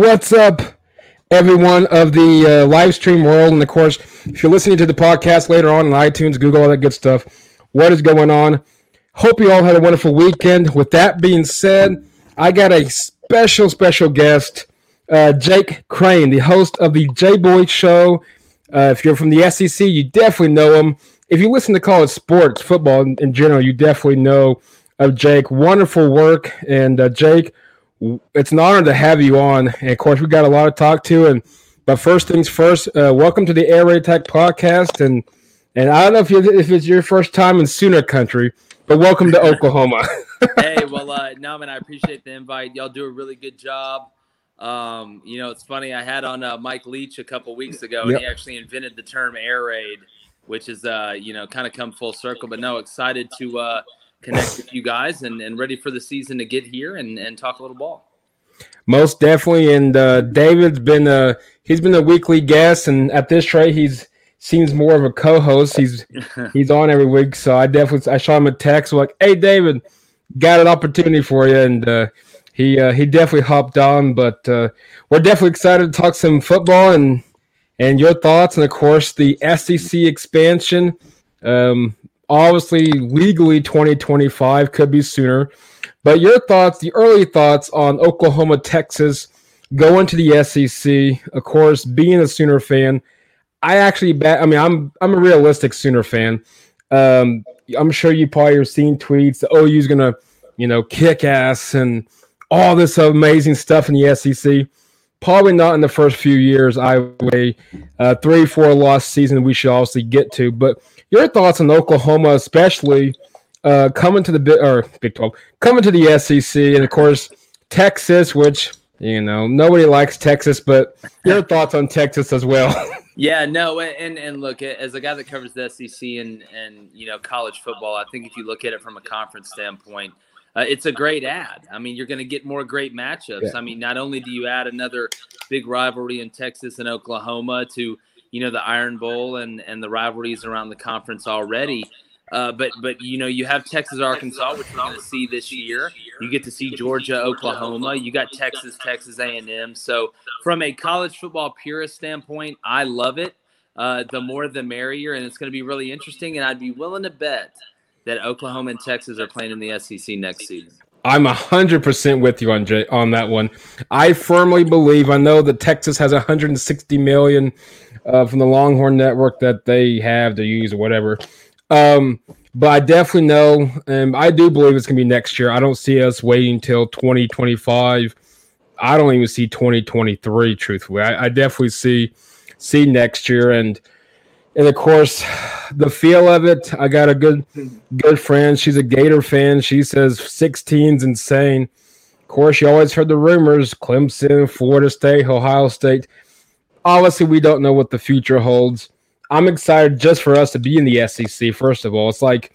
What's up, everyone of the uh, live stream world? And of course, if you're listening to the podcast later on in iTunes, Google, all that good stuff, what is going on? Hope you all had a wonderful weekend. With that being said, I got a special, special guest, uh, Jake Crain, the host of the J Boy Show. Uh, if you're from the SEC, you definitely know him. If you listen to college sports, football in, in general, you definitely know of Jake. Wonderful work. And uh, Jake, it's an honor to have you on. And of course, we got a lot to talk to. And but first things first, uh, welcome to the Air Raid Attack podcast. And and I don't know if you if it's your first time in Sooner Country, but welcome to Oklahoma. hey, well, uh, no, man, I appreciate the invite. Y'all do a really good job. Um, you know, it's funny. I had on uh, Mike Leach a couple weeks ago, and yep. he actually invented the term air raid, which is uh, you know, kind of come full circle. But no, excited to uh, connect with you guys and, and ready for the season to get here and, and talk a little ball. Most definitely. And uh, David's been a he's been a weekly guest, and at this rate, he's seems more of a co-host. He's he's on every week, so I definitely I shot him a text like, "Hey, David, got an opportunity for you," and uh, he uh, he definitely hopped on. But uh, we're definitely excited to talk some football and and your thoughts, and of course the SEC expansion. Um, obviously legally 2025 could be sooner. But your thoughts the early thoughts on oklahoma texas going to the sec of course being a sooner fan. I actually bet i mean i'm i'm a realistic sooner fan. Um, i'm sure you probably seen tweets the ou's gonna you know kick ass and all this amazing stuff in the sec probably not in the first few years i way uh, three four lost season we should obviously get to but your thoughts on Oklahoma, especially uh, coming to the big or Big Twelve, coming to the SEC, and of course Texas, which you know nobody likes Texas, but your thoughts on Texas as well. Yeah, no, and and look, as a guy that covers the SEC and and you know college football, I think if you look at it from a conference standpoint, uh, it's a great ad. I mean, you're going to get more great matchups. Yeah. I mean, not only do you add another big rivalry in Texas and Oklahoma to you know the Iron Bowl and and the rivalries around the conference already. Uh, but but you know you have Texas Arkansas, which we're going to see this year. You get to see Georgia Oklahoma. You got Texas Texas A and M. So from a college football purist standpoint, I love it. Uh, the more the merrier, and it's going to be really interesting. And I'd be willing to bet that Oklahoma and Texas are playing in the SEC next season. I'm hundred percent with you on J- on that one. I firmly believe. I know that Texas has 160 million uh, from the Longhorn Network that they have to use or whatever. Um, but I definitely know, and I do believe it's gonna be next year. I don't see us waiting till 2025. I don't even see 2023. Truthfully, I, I definitely see see next year, and and of course, the feel of it. I got a good good friend. She's a Gator fan. She says 16's insane. Of course, you always heard the rumors: Clemson, Florida State, Ohio State obviously we don't know what the future holds. I'm excited just for us to be in the SEC. First of all, it's like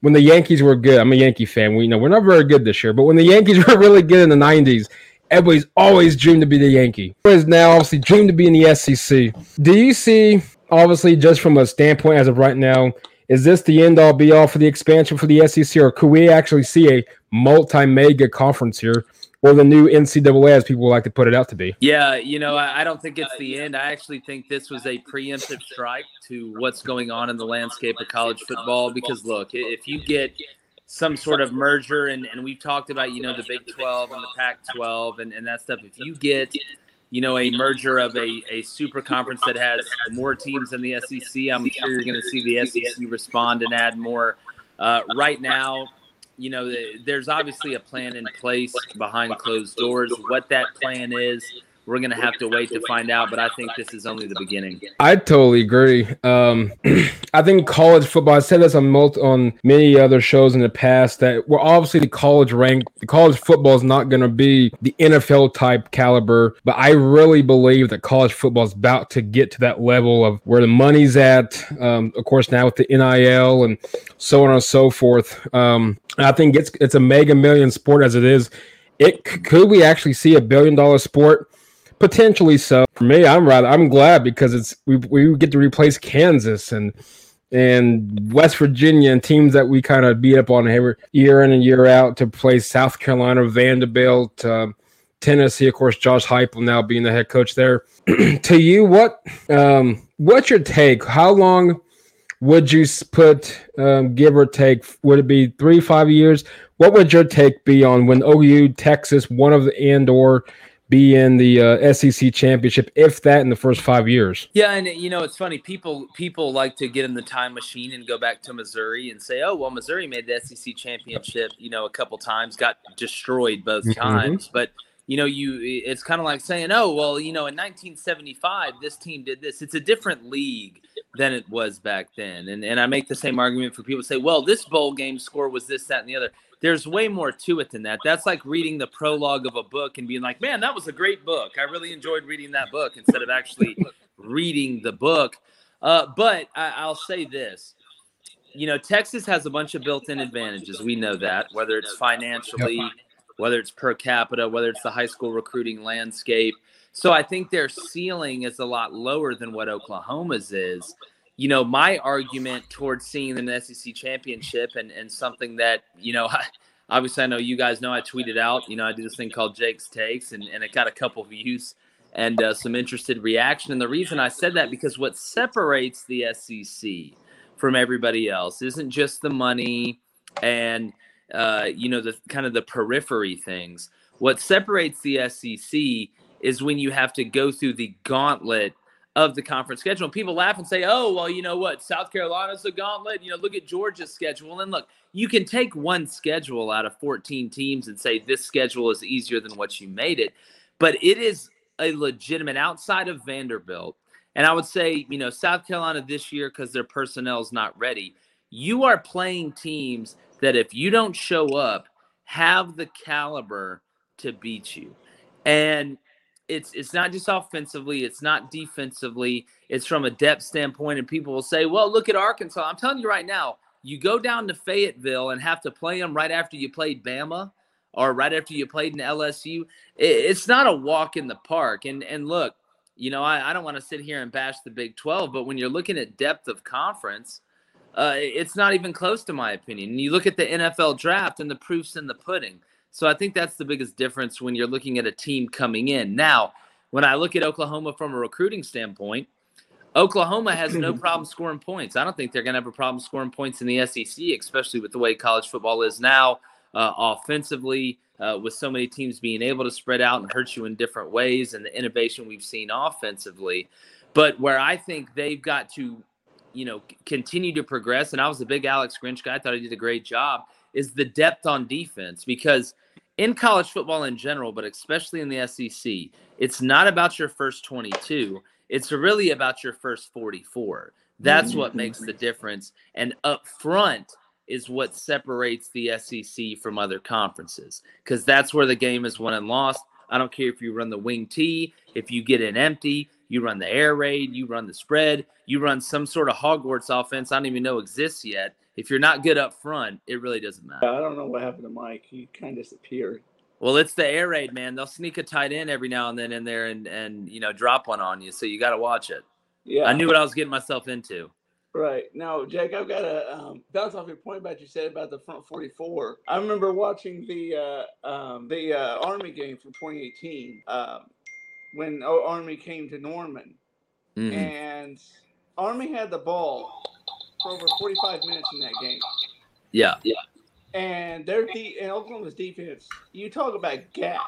when the Yankees were good. I'm a Yankee fan. We know we're not very good this year, but when the Yankees were really good in the '90s, everybody's always dreamed to be the Yankee. Is now obviously dreamed to be in the SEC. Do you see, obviously, just from a standpoint as of right now, is this the end all be all for the expansion for the SEC, or could we actually see a multi mega conference here or the new NCAA, as people like to put it out to be. Yeah, you know, I don't think it's the end. I actually think this was a preemptive strike to what's going on in the landscape of college football. Because look, if you get some sort of merger, and, and we've talked about, you know, the Big 12 and the Pac 12 and, and that stuff, if you get you know, a merger of a, a super conference that has more teams than the SEC. I'm sure you're going to see the SEC respond and add more. Uh, right now, you know, there's obviously a plan in place behind closed doors. What that plan is, we're going to have to wait to find out. But I think this is only the beginning. I totally agree. Um, I think college football. I said this on multi, on many other shows in the past that we're obviously the college rank. The college football is not going to be the NFL type caliber, but I really believe that college football is about to get to that level of where the money's at. Um, of course, now with the NIL and so on and so forth. Um, I think it's it's a mega million sport as it is. It could we actually see a billion dollar sport? Potentially so. For me, I'm rather I'm glad because it's we we get to replace Kansas and and West Virginia and teams that we kind of beat up on every year in and year out to play South Carolina, Vanderbilt, um, Tennessee, of course, Josh Heupel now being the head coach there. to you, what um, what's your take? How long would you put, um, give or take? Would it be three, five years? What would your take be on when OU, Texas, one of the and or be in the uh, SEC championship, if that in the first five years. Yeah, and you know it's funny. People people like to get in the time machine and go back to Missouri and say, "Oh, well, Missouri made the SEC championship, you know, a couple times, got destroyed both mm-hmm. times." But you know, you it's kind of like saying, "Oh, well, you know, in 1975, this team did this." It's a different league than it was back then, and and I make the same argument for people say, "Well, this bowl game score was this, that, and the other." There's way more to it than that. That's like reading the prologue of a book and being like, man, that was a great book. I really enjoyed reading that book instead of actually reading the book. Uh, but I, will say this you know, Texas has a bunch of built in advantages. We know that, whether it's financially, whether it's per capita, whether it's the high school recruiting landscape. So I think their ceiling is a lot lower than what Oklahoma's is you know, my argument towards seeing the SEC championship and, and something that, you know, I, obviously I know you guys know I tweeted out, you know, I do this thing called Jake's Takes and, and it got a couple views and uh, some interested reaction. And the reason I said that because what separates the SEC from everybody else isn't just the money and, uh, you know, the kind of the periphery things. What separates the SEC is when you have to go through the gauntlet of the conference schedule. And people laugh and say, oh, well, you know what? South Carolina's a gauntlet. You know, look at Georgia's schedule. And look, you can take one schedule out of 14 teams and say this schedule is easier than what you made it. But it is a legitimate outside of Vanderbilt. And I would say, you know, South Carolina this year, because their personnel is not ready, you are playing teams that if you don't show up, have the caliber to beat you. And it's it's not just offensively, it's not defensively, it's from a depth standpoint. And people will say, well, look at Arkansas. I'm telling you right now, you go down to Fayetteville and have to play them right after you played Bama or right after you played in LSU. it's not a walk in the park. And and look, you know, I, I don't want to sit here and bash the Big 12, but when you're looking at depth of conference, uh, it's not even close to my opinion. You look at the NFL draft and the proofs in the pudding. So I think that's the biggest difference when you're looking at a team coming in. Now, when I look at Oklahoma from a recruiting standpoint, Oklahoma has no problem scoring points. I don't think they're going to have a problem scoring points in the SEC, especially with the way college football is now, uh, offensively, uh, with so many teams being able to spread out and hurt you in different ways, and the innovation we've seen offensively. But where I think they've got to, you know, continue to progress, and I was a big Alex Grinch guy. I thought he did a great job. Is the depth on defense because in college football in general, but especially in the SEC, it's not about your first 22. It's really about your first 44. That's mm-hmm. what makes the difference. And up front is what separates the SEC from other conferences because that's where the game is won and lost. I don't care if you run the wing T, if you get an empty, you run the air raid, you run the spread, you run some sort of Hogwarts offense I don't even know exists yet if you're not good up front, it really doesn't matter. I don't know what happened to Mike. He kind of disappeared. Well, it's the air raid, man. They'll sneak a tight end every now and then in there and and you know drop one on you. So you got to watch it. Yeah, I knew what I was getting myself into. Right now, Jake, I've got to um, bounce off your point about you said about the front 44. I remember watching the uh, um, the uh, Army game from 2018 um, when Army came to Norman, mm-hmm. and Army had the ball for over 45 minutes in that game. Yeah. Yeah. And their de- and Oklahoma's defense, you talk about gas.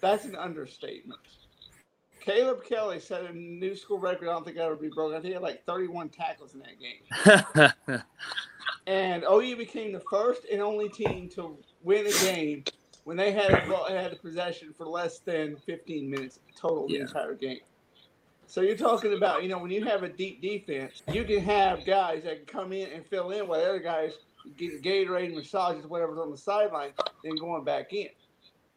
That's an understatement. Caleb Kelly set a new school record. I don't think that would be broken. I think he had like 31 tackles in that game. and OU became the first and only team to win a game when they had had a possession for less than 15 minutes total yeah. the entire game. So you're talking about, you know, when you have a deep defense, you can have guys that can come in and fill in while other guys get Gatorade, massages, whatever's on the sideline, then going back in.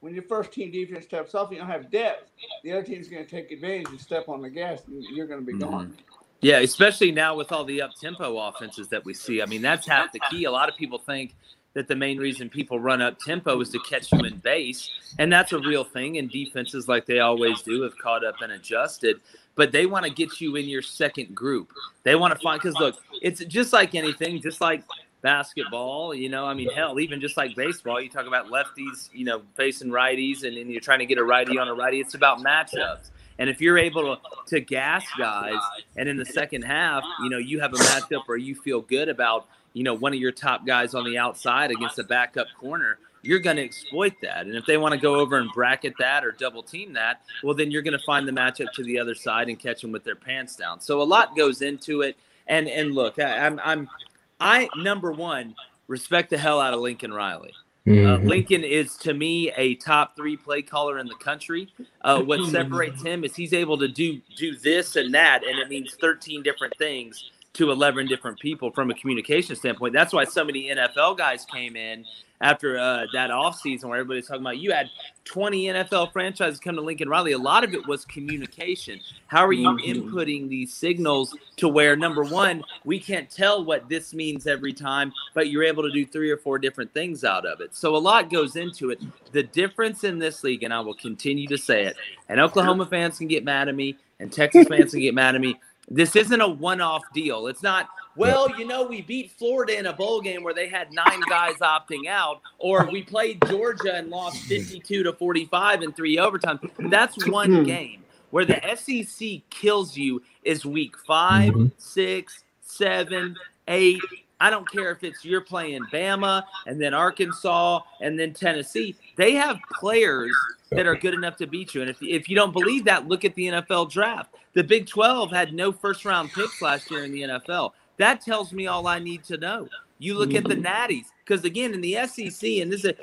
When your first team defense steps off, you don't have depth. The other team's going to take advantage and step on the gas, and you're going to be mm-hmm. gone. Yeah, especially now with all the up tempo offenses that we see. I mean, that's half the key. A lot of people think that the main reason people run up tempo is to catch you in base, and that's a real thing. And defenses, like they always do, have caught up and adjusted but they want to get you in your second group. They want to find because look, it's just like anything, just like basketball. You know, I mean, hell, even just like baseball, you talk about lefties, you know, facing righties, and then you're trying to get a righty on a righty. It's about matchups. And if you're able to, to gas guys, and in the second half, you know, you have a matchup where you feel good about, you know, one of your top guys on the outside against a backup corner, you're going to exploit that. And if they want to go over and bracket that or double team that, well, then you're going to find the matchup to the other side and catch them with their pants down. So a lot goes into it. And and look, I, I'm I'm I number one respect the hell out of Lincoln Riley. Uh, mm-hmm. Lincoln is to me a top three play caller in the country. Uh, what separates him is he's able to do do this and that, and it means 13 different things to 11 different people from a communication standpoint. That's why so many NFL guys came in after uh, that offseason where everybody's talking about you had 20 NFL franchises come to Lincoln Riley. A lot of it was communication. How are you mm-hmm. inputting these signals to where, number one, we can't tell what this means every time, but you're able to do three or four different things out of it. So a lot goes into it. The difference in this league, and I will continue to say it, and Oklahoma fans can get mad at me, and Texas fans can get mad at me. This isn't a one off deal. It's not, well, you know, we beat Florida in a bowl game where they had nine guys opting out, or we played Georgia and lost 52 to 45 in three overtime. That's one game. Where the SEC kills you is week 5 mm-hmm. six, seven, eight. I don't care if it's you're playing Bama and then Arkansas and then Tennessee. They have players that are good enough to beat you. And if, if you don't believe that, look at the NFL draft. The Big 12 had no first round picks last year in the NFL. That tells me all I need to know. You look at the mm-hmm. natties, because again, in the SEC, and this is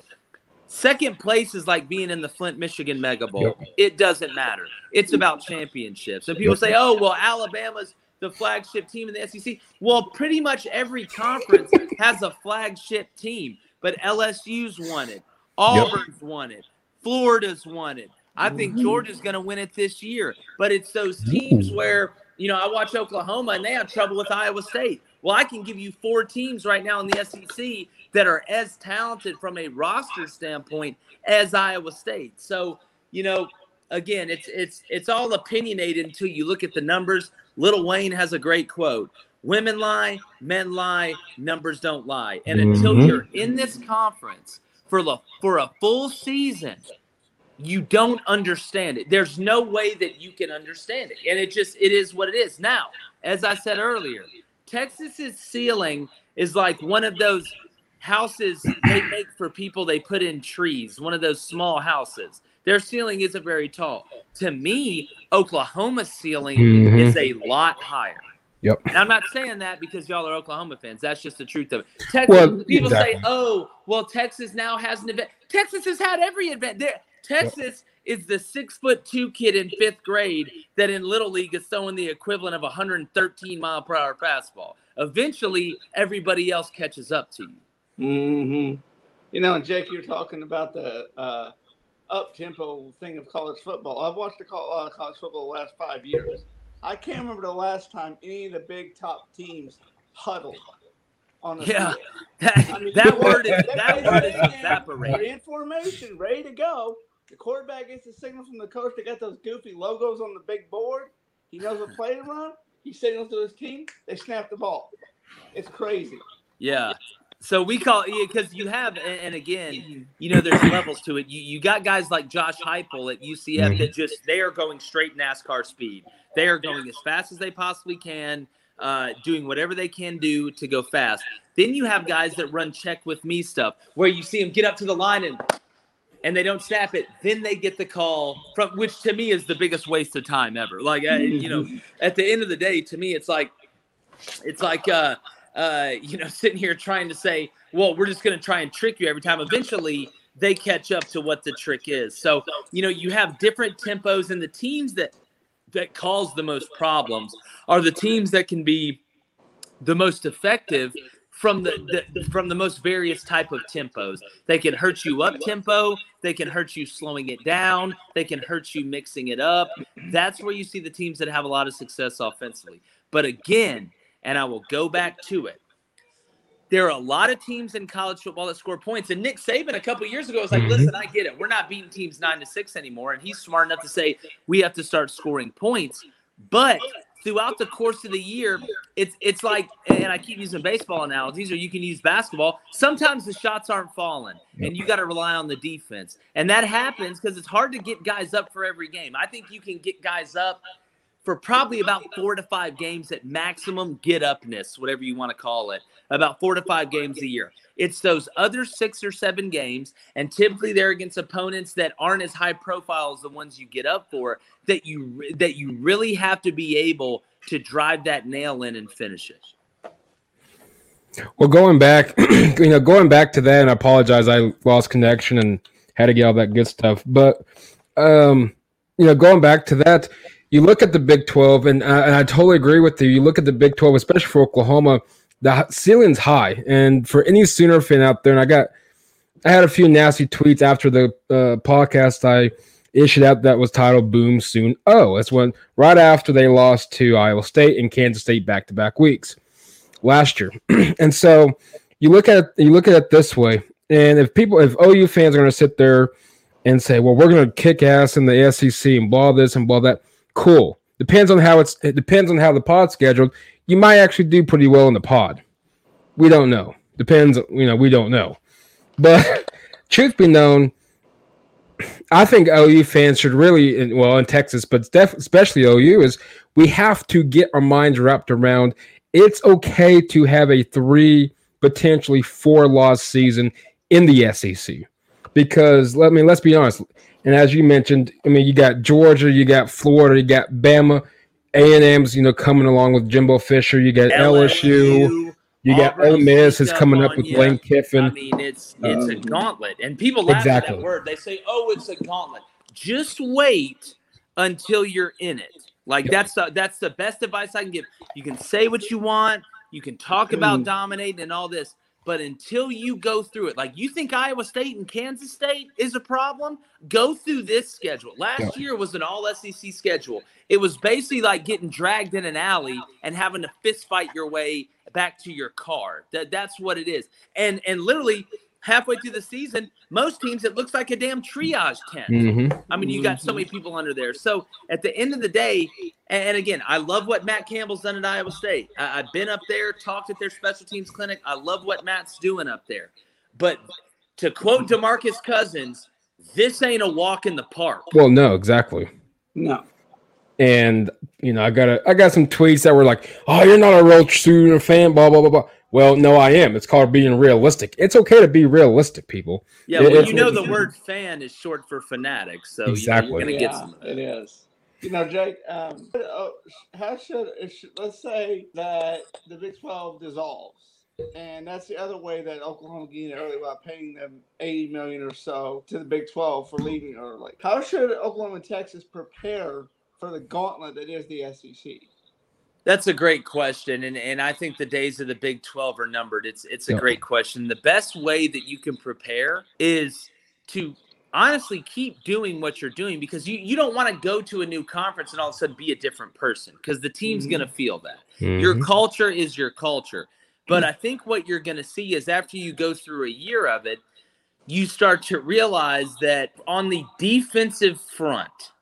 second place is like being in the Flint, Michigan Mega Bowl. Yep. It doesn't matter. It's about championships. And people yep. say, oh, well, Alabama's the flagship team in the SEC. Well, pretty much every conference has a flagship team, but LSU's won it, Auburn's yep. won it, Florida's won it. I think mm-hmm. Georgia's going to win it this year. But it's those teams where, you know, I watch Oklahoma and they have trouble with Iowa State. Well, I can give you four teams right now in the SEC that are as talented from a roster standpoint as Iowa State. So, you know, again, it's it's it's all opinionated until you look at the numbers. Lil Wayne has a great quote. Women lie, men lie, numbers don't lie. And until mm-hmm. you're in this conference for the for a full season, you don't understand it. There's no way that you can understand it. And it just it is what it is. Now, as I said earlier, Texas's ceiling is like one of those houses they make for people they put in trees, one of those small houses. Their ceiling isn't very tall. To me, Oklahoma's ceiling mm-hmm. is a lot higher. Yep. And I'm not saying that because y'all are Oklahoma fans. That's just the truth of it. Texas, well, people exactly. say, "Oh, well, Texas now has an event." Texas has had every event. There, Texas yep. is the six foot two kid in fifth grade that in little league is throwing the equivalent of 113 mile per hour fastball. Eventually, everybody else catches up to you. Mm-hmm. You know, and Jake, you're talking about the uh, up tempo thing of college football. I've watched the uh, college football the last five years. I can't remember the last time any of the big top teams huddled on the yeah. That, I mean, that word is that word is evaporated. In formation, ready to go. The quarterback gets the signal from the coach. They got those goofy logos on the big board. He knows what play to run. He signals to his team. They snap the ball. It's crazy. Yeah. So we call it because you have, and again, you know, there's levels to it. You you got guys like Josh Heupel at UCF that mm-hmm. just they are going straight NASCAR speed. They are going as fast as they possibly can, uh, doing whatever they can do to go fast. Then you have guys that run check with me stuff, where you see them get up to the line and and they don't snap it, then they get the call from which to me is the biggest waste of time ever. Like uh, you know, at the end of the day, to me, it's like it's like uh, uh, you know sitting here trying to say, well, we're just going to try and trick you every time. Eventually, they catch up to what the trick is. So you know, you have different tempos, and the teams that that cause the most problems are the teams that can be the most effective from the, the, from the most various type of tempos. They can hurt you up tempo, they can hurt you slowing it down, they can hurt you mixing it up. That's where you see the teams that have a lot of success offensively. But again, and I will go back to it. There are a lot of teams in college football that score points. And Nick Saban a couple years ago was like, mm-hmm. listen, I get it. We're not beating teams nine to six anymore. And he's smart enough to say we have to start scoring points. But throughout the course of the year, it's it's like, and I keep using baseball analogies, or you can use basketball. Sometimes the shots aren't falling, and you got to rely on the defense, and that happens because it's hard to get guys up for every game. I think you can get guys up for probably about four to five games at maximum get upness, whatever you want to call it, about four to five games a year. It's those other six or seven games, and typically they're against opponents that aren't as high profile as the ones you get up for. That you that you really have to be able to drive that nail in and finish it. Well, going back, you know, going back to that, and I apologize, I lost connection and had to get all that good stuff. But, um, you know, going back to that, you look at the Big 12, and, uh, and I totally agree with you. You look at the Big 12, especially for Oklahoma, the ceiling's high. And for any Sooner fan out there, and I got, I had a few nasty tweets after the uh, podcast I issued out that was titled "Boom Soon." Oh, that's when right after they lost to Iowa State and Kansas State back to back weeks last year. and so you look at it, you look at it this way, and if people, if OU fans are going to sit there and say, "Well, we're going to kick ass in the SEC and blah this and blah that," cool. Depends on how it's. It depends on how the pod's scheduled. You might actually do pretty well in the pod. We don't know. Depends. You know, we don't know. But truth be known, I think OU fans should really, well, in Texas, but def, especially OU, is we have to get our minds wrapped around. It's okay to have a three, potentially four loss season in the SEC, because let me let's be honest. And as you mentioned, I mean, you got Georgia, you got Florida, you got Bama, A and M's, you know, coming along with Jimbo Fisher. You got LSU. LSU you got Ole Miss is coming up with Lane Kiffin. I mean, it's it's um, a gauntlet, and people laugh exactly. at that word. They say, "Oh, it's a gauntlet." Just wait until you're in it. Like yep. that's the that's the best advice I can give. You can say what you want. You can talk about mm. dominating and all this, but until you go through it, like you think Iowa State and Kansas State is a problem, go through this schedule. Last yeah. year was an all SEC schedule. It was basically like getting dragged in an alley and having to fist fight your way back to your car. That that's what it is. And and literally halfway through the season, most teams it looks like a damn triage tent. Mm-hmm. I mean, you got so many people under there. So at the end of the day, and again, I love what Matt Campbell's done at Iowa State. I, have been up there, talked at their special teams clinic. I love what Matt's doing up there. But to quote Demarcus Cousins, this ain't a walk in the park. Well, no, exactly. No and you know, I got a, I got some tweets that were like, "Oh, you're not a real Sooner fan," blah blah blah blah. Well, no, I am. It's called being realistic. It's okay to be realistic, people. Yeah, well, you know, the word "fan" is short for fanatic, so exactly, you know, yeah, it is. You know, Jake, um, uh, how should, let's say that the Big Twelve dissolves, and that's the other way that Oklahoma gained early by paying them eighty million or so to the Big Twelve for leaving early. How should Oklahoma and Texas prepare for the gauntlet that is the SEC? That's a great question, and and I think the days of the Big Twelve are numbered. It's it's a yeah. great question. The best way that you can prepare is to honestly keep doing what you're doing because you, you don't want to go to a new conference and all of a sudden be a different person because the team's mm-hmm. going to feel that. Mm-hmm. Your culture is your culture. But I think what you're going to see is after you go through a year of it, you start to realize that on the defensive front,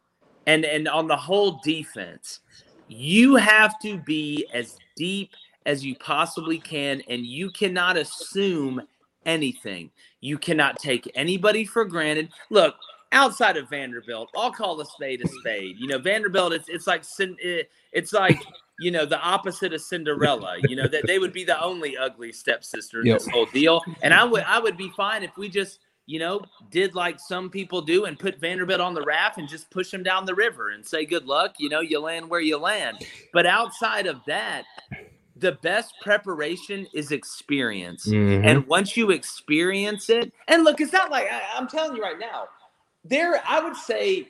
and and on the whole defense, you have to be as deep as you possibly can, and you cannot assume anything. You cannot take anybody for granted. Look, outside of Vanderbilt, I'll call a spade a spade. You know, Vanderbilt, it's it's like eh, it's like you know the opposite of Cinderella. You know that they would be the only ugly stepsister in yep. this whole deal, and I would I would be fine if we just you know, did like some people do and put Vanderbilt on the raft and just push him down the river and say, good luck, you know, you land where you land. But outside of that, the best preparation is experience. Mm-hmm. And once you experience it, and look, it's not like I, I'm telling you right now, there, I would say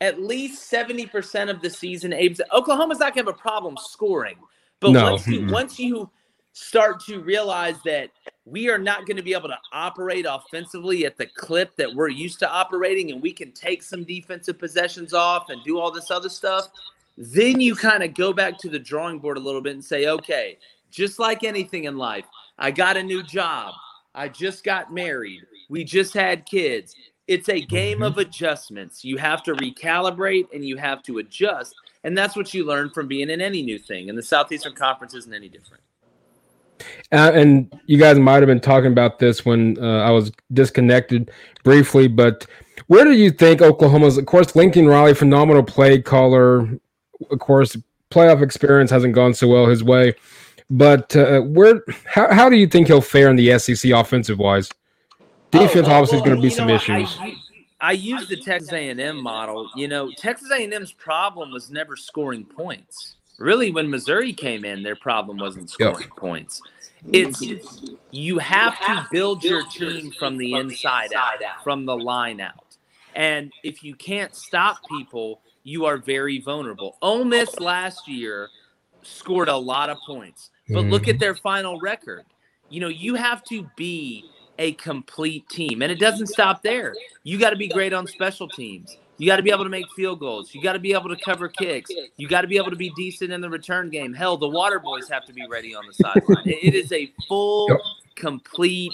at least 70% of the season, Abe's Oklahoma's not gonna have a problem scoring. But no. once you, once you start to realize that we are not going to be able to operate offensively at the clip that we're used to operating and we can take some defensive possessions off and do all this other stuff then you kind of go back to the drawing board a little bit and say okay just like anything in life i got a new job i just got married we just had kids it's a game mm-hmm. of adjustments you have to recalibrate and you have to adjust and that's what you learn from being in any new thing. And the Southeastern Conference isn't any different. Uh, and you guys might have been talking about this when uh, I was disconnected briefly, but where do you think Oklahoma's, of course, Lincoln Riley, phenomenal play caller, of course, playoff experience hasn't gone so well his way, but uh, where, how, how do you think he'll fare in the SEC offensive wise? Defense oh, obviously is going to be some know, issues. I, I use the Texas A&M model. You know, Texas A&M's problem was never scoring points. Really, when Missouri came in, their problem wasn't scoring yep. points. It's you have to build your team from the inside out, from the line out. And if you can't stop people, you are very vulnerable. Ole Miss last year scored a lot of points, but look at mm-hmm. their final record. You know, you have to be a complete team. And it doesn't stop there. You got to be great on special teams. You got to be able to make field goals. You got to be able to cover kicks. You got to be able to be decent in the return game. Hell, the water boys have to be ready on the sideline. it is a full, complete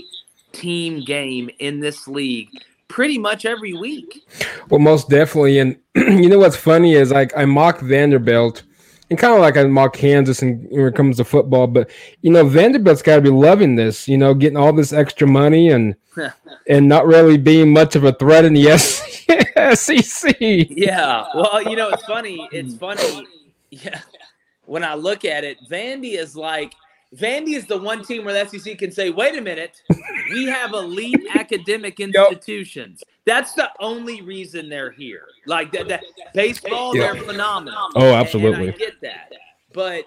team game in this league pretty much every week. Well, most definitely. And you know what's funny is like I mock Vanderbilt and kind of like I mock Kansas and when it comes to football, but you know Vanderbilt's got to be loving this, you know, getting all this extra money and and not really being much of a threat in the SEC. Yeah, well, you know, it's funny. It's mm. funny. Yeah, when I look at it, Vandy is like Vandy is the one team where the SEC can say, "Wait a minute, we have elite academic institutions." Yep. That's the only reason they're here. Like that, that baseball, yeah. they're phenomenal. Oh, absolutely. And, and I get that, but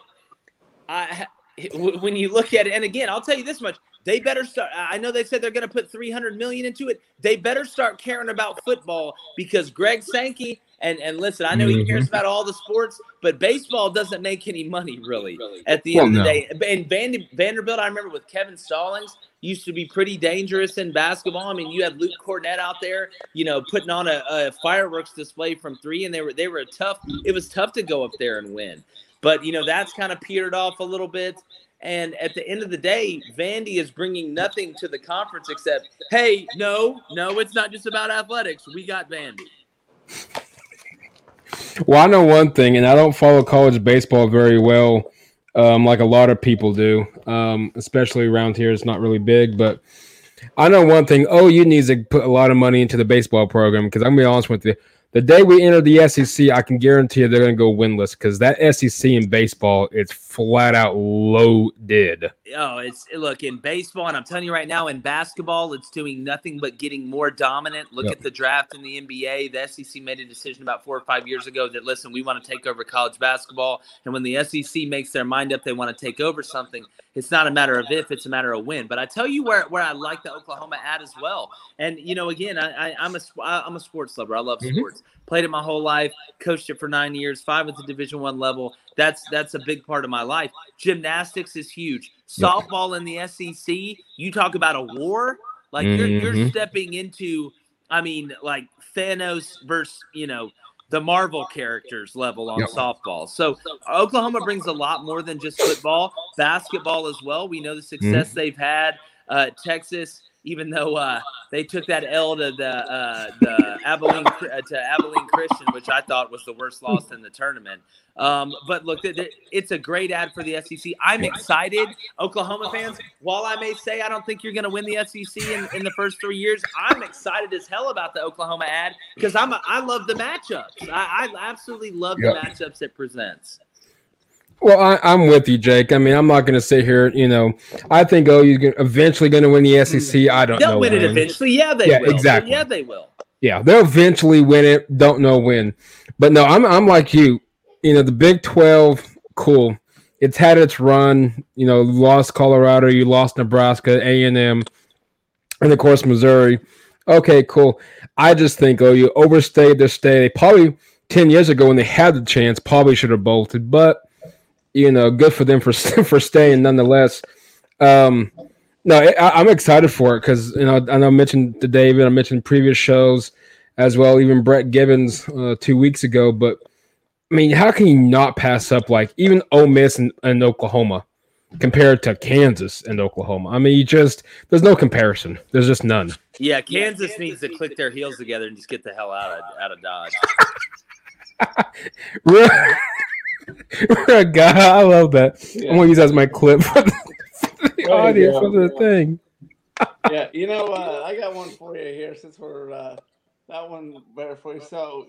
I when you look at it, and again, I'll tell you this much: they better start. I know they said they're going to put 300 million into it. They better start caring about football because Greg Sankey and and listen, I know mm-hmm. he cares mm-hmm. about all the sports, but baseball doesn't make any money really at the well, end of the no. day. And Van, Vanderbilt, I remember with Kevin Stallings, used to be pretty dangerous in basketball. I mean, you had Luke Kornet out there, you know, putting on a, a fireworks display from three, and they were they were tough. It was tough to go up there and win. But you know that's kind of petered off a little bit. And at the end of the day, Vandy is bringing nothing to the conference except, hey, no, no, it's not just about athletics. We got Vandy. Well, I know one thing, and I don't follow college baseball very well, um, like a lot of people do, um, especially around here. It's not really big, but I know one thing. Oh, you need to put a lot of money into the baseball program because I'm gonna be honest with you the day we enter the SEC, I can guarantee you they're going to go winless because that SEC in baseball it's flat out loaded. Oh, it's look in baseball, and I'm telling you right now, in basketball, it's doing nothing but getting more dominant. Look yep. at the draft in the NBA. The SEC made a decision about four or five years ago that listen, we want to take over college basketball, and when the SEC makes their mind up, they want to take over something. It's not a matter of if; it's a matter of when. But I tell you where where I like the Oklahoma ad as well. And you know, again, I, I am a I'm a sports lover. I love mm-hmm. sports played it my whole life, coached it for nine years, five at the Division One level. That's that's a big part of my life. Gymnastics is huge. Softball in the SEC, you talk about a war. Like mm-hmm. you're you're mm-hmm. stepping into, I mean, like Thanos versus you know the Marvel characters level on yep. softball. So Oklahoma brings a lot more than just football, basketball as well. We know the success mm-hmm. they've had. Uh, Texas even though uh, they took that L to the uh, the Abilene uh, to Abilene Christian, which I thought was the worst loss in the tournament. Um, but look, it's a great ad for the SEC. I'm excited, Oklahoma fans. While I may say I don't think you're going to win the SEC in, in, the first three years, I'm excited as hell about the Oklahoma ad because I'm a, I love the matchups. I, I absolutely love yep. the matchups it presents. Well, I, am with you, Jake. I mean, I'm not going to sit here. You know, I think oh, you're eventually going to win the SEC. Mm. I don't They'll know. They'll win when. it eventually. Yeah, they yeah, will. Exactly. Yeah, they will. Yeah, they'll eventually win it. Don't know when, but no, I'm I'm like you. You know, the Big Twelve, cool. It's had its run. You know, lost Colorado, you lost Nebraska, A and M, and of course Missouri. Okay, cool. I just think oh, you overstayed their stay. Probably ten years ago when they had the chance, probably should have bolted, but you know, good for them for for staying nonetheless. Um, no, I, am excited for it because you know I know I mentioned to David, I mentioned previous shows as well, even Brett Gibbons uh, two weeks ago. But I mean, how can you not pass up like even Ole Miss and, and Oklahoma compared to Kansas and Oklahoma? I mean, you just there's no comparison. There's just none. Yeah, Kansas needs to click their heels together and just get the hell out of out of Dodge. God, I love that. Yeah. I'm gonna use that as my clip for the, for the audience for the thing. yeah, you know, uh, I got one for you here since we're uh, that one better for you. So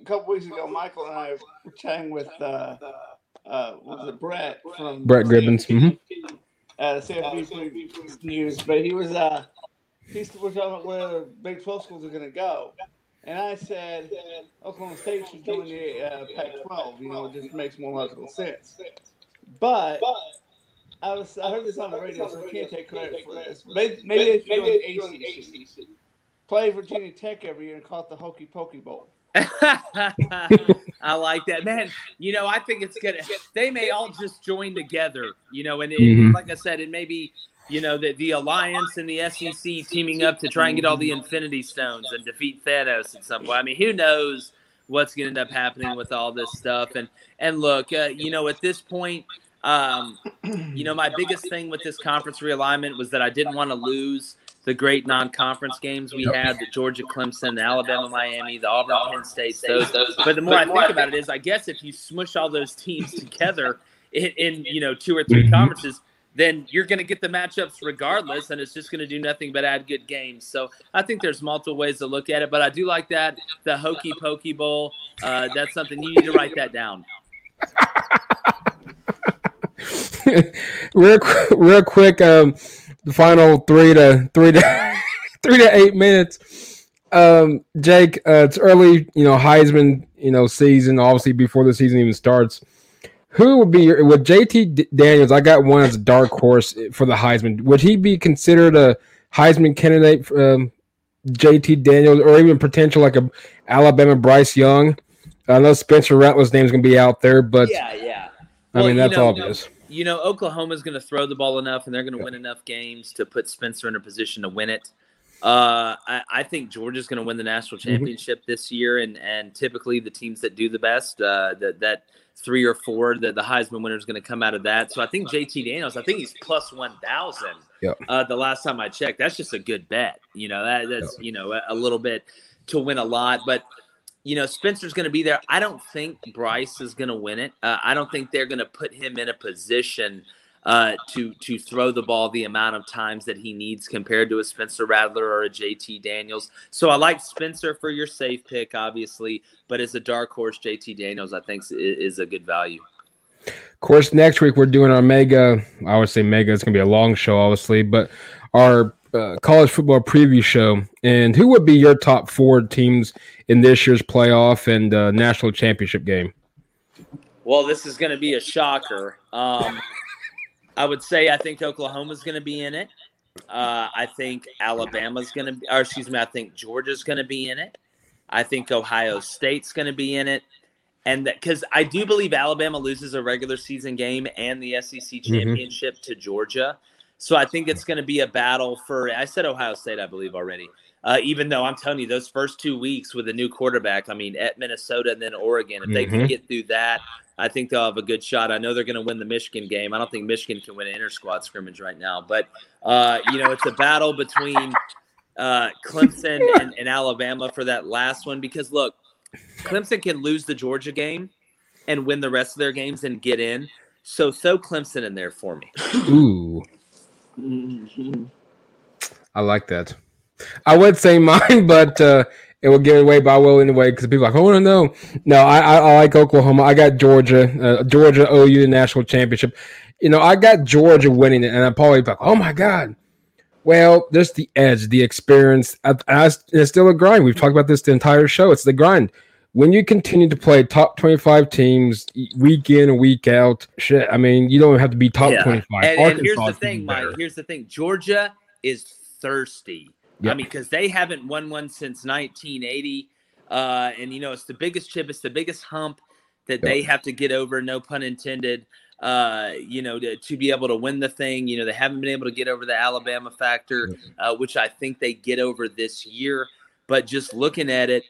a couple weeks ago, Michael and I were chatting with uh, uh, was it Brett from Brett Gibbons, mm-hmm. uh, CFB News, but he was uh, he's we're talking about where Big Twelve schools are going to go. And I said Oklahoma State should join the uh, Pac-12. You know, it just makes more logical sense. But I was I heard this on the radio, so I can't take credit for this. Maybe, maybe they should ACC. Play Virginia Tech every year and call it the Hokey Pokey Bowl. I like that, man. You know, I think it's good. They may all just join together. You know, and it, mm-hmm. like I said, it may be you know, the, the Alliance and the SEC teaming up to try and get all the Infinity Stones and defeat Thanos at some point. I mean, who knows what's going to end up happening with all this stuff? And and look, uh, you know, at this point, um, you know, my biggest thing with this conference realignment was that I didn't want to lose the great non-conference games we had: the Georgia, Clemson, the Alabama, Miami, the Auburn, Penn State. Those, but the more I think about it, is I guess if you smush all those teams together in, in you know two or three conferences then you're going to get the matchups regardless, and it's just going to do nothing but add good games. So I think there's multiple ways to look at it, but I do like that the Hokey Pokey Bowl. Uh, that's something you need to write that down. real, real quick, um, the final three to three to three to eight minutes. Um, Jake, uh, it's early, you know, Heisman, you know, season. Obviously, before the season even starts who would be your, with JT Daniels? I got one as a dark horse for the Heisman. Would he be considered a Heisman candidate, um, JT Daniels, or even potential like a Alabama Bryce Young? I know Spencer Rattler's name's going to be out there, but yeah, yeah. I well, mean that's know, obvious. You know, Oklahoma's going to throw the ball enough, and they're going to yeah. win enough games to put Spencer in a position to win it. Uh, I, I, think Georgia's going to win the national mm-hmm. championship mm-hmm. this year, and and typically the teams that do the best, uh, that that three or four that the Heisman winner is going to come out of that. So I think JT Daniels, I think he's plus 1,000 yep. uh, the last time I checked. That's just a good bet. You know, that, that's, yep. you know, a, a, little bit to win a lot. But, you know, Spencer's going to be there. I don't think Bryce is going to win it. Uh, I don't think they're going to put him in a position – uh, to to throw the ball the amount of times that he needs compared to a Spencer Rattler or a JT Daniels. So I like Spencer for your safe pick, obviously, but as a dark horse, JT Daniels I think is a good value. Of course, next week we're doing our mega. I would say mega. It's gonna be a long show, obviously, but our uh, college football preview show. And who would be your top four teams in this year's playoff and uh, national championship game? Well, this is going to be a shocker. Um, I would say I think Oklahoma's going to be in it. Uh, I think Alabama's going to be, or excuse me, I think Georgia's going to be in it. I think Ohio State's going to be in it. And because I do believe Alabama loses a regular season game and the SEC mm-hmm. championship mm-hmm. to Georgia. So I think it's going to be a battle for, I said Ohio State, I believe already. Uh, even though I'm telling you, those first two weeks with a new quarterback, I mean, at Minnesota and then Oregon, if mm-hmm. they can mm-hmm. get through that, I think they'll have a good shot. I know they're going to win the Michigan game. I don't think Michigan can win an inter squad scrimmage right now, but uh, you know it's a battle between uh, Clemson and, and Alabama for that last one because look, Clemson can lose the Georgia game and win the rest of their games and get in. So throw Clemson in there for me. Ooh. I like that. I would say mine, but uh, it will give away by will anyway because people are like, I want to know. No, I, I, I, like Oklahoma. I got Georgia, uh, Georgia OU the national championship. You know, I got Georgia winning it, and I'm probably like, oh my god. Well, there's the edge, the experience. I, I, it's still a grind. We've talked about this the entire show. It's the grind. When you continue to play top 25 teams week in and week out, shit. I mean, you don't have to be top yeah. 25. And, and here's the thing, Mike. Here's the thing. Georgia is thirsty Yep. I mean, because they haven't won one since 1980. Uh, and, you know, it's the biggest chip, it's the biggest hump that yep. they have to get over, no pun intended, uh, you know, to, to, be able to win the thing. You know, they haven't been able to get over the Alabama factor, uh, which I think they get over this year. But just looking at it,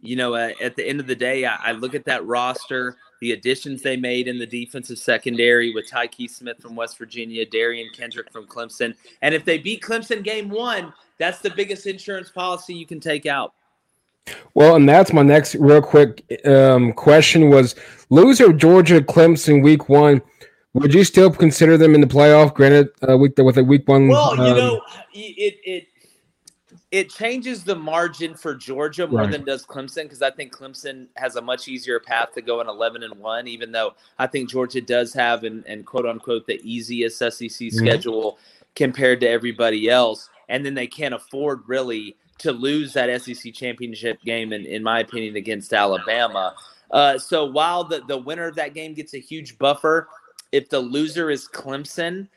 you know, uh, at the end of the day, I, I, look at that roster, the additions they made in the defensive secondary with Tykee Smith from West Virginia, Derion Kendrick from Clemson. And if they beat Clemson game one, that's the biggest insurance policy you can take out. Well, and that's my next real quick um, question was loser Georgia Clemson week one. Would you still consider them in the playoff? Granted, uh, week with a week one. Well, um, you know, it it it changes the margin for Georgia more right. than does Clemson because I think Clemson has a much easier path to go in 11 and 1, even though I think Georgia does have and, and quote unquote the easiest SEC mm-hmm. schedule compared to everybody else. And then they can't afford really to lose that SEC championship game, in, in my opinion, against Alabama. Uh, so while the, the winner of that game gets a huge buffer, if the loser is Clemson,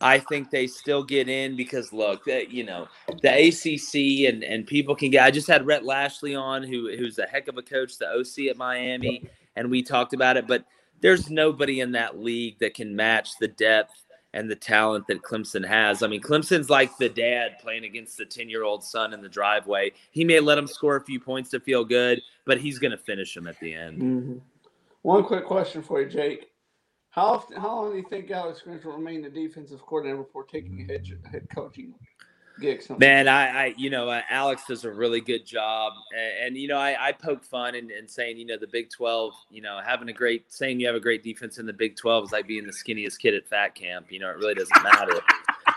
I think they still get in because look, that you know, the ACC and and people can get. I just had Rhett Lashlee on, who who's a heck of a coach, the OC at Miami, and we talked about it. But there's nobody in that league that can match the depth and the talent that Clemson has. I mean, Clemson's like the dad playing against the 10 year old son in the driveway. He may let him score a few points to feel good, but he's going to finish him at the end. Mm-hmm. One quick question for you, Jake. How often, how long do you think Alex Grinch will remain the defensive coordinator before taking a head, head coaching gig? Man, I, I, you know, uh, Alex does a really good job, and, and you know, I, I poke fun and, and saying, you know, the Big Twelve, you know, having a great saying you have a great defense in the Big Twelve is like being the skinniest kid at fat camp. You know, it really doesn't matter.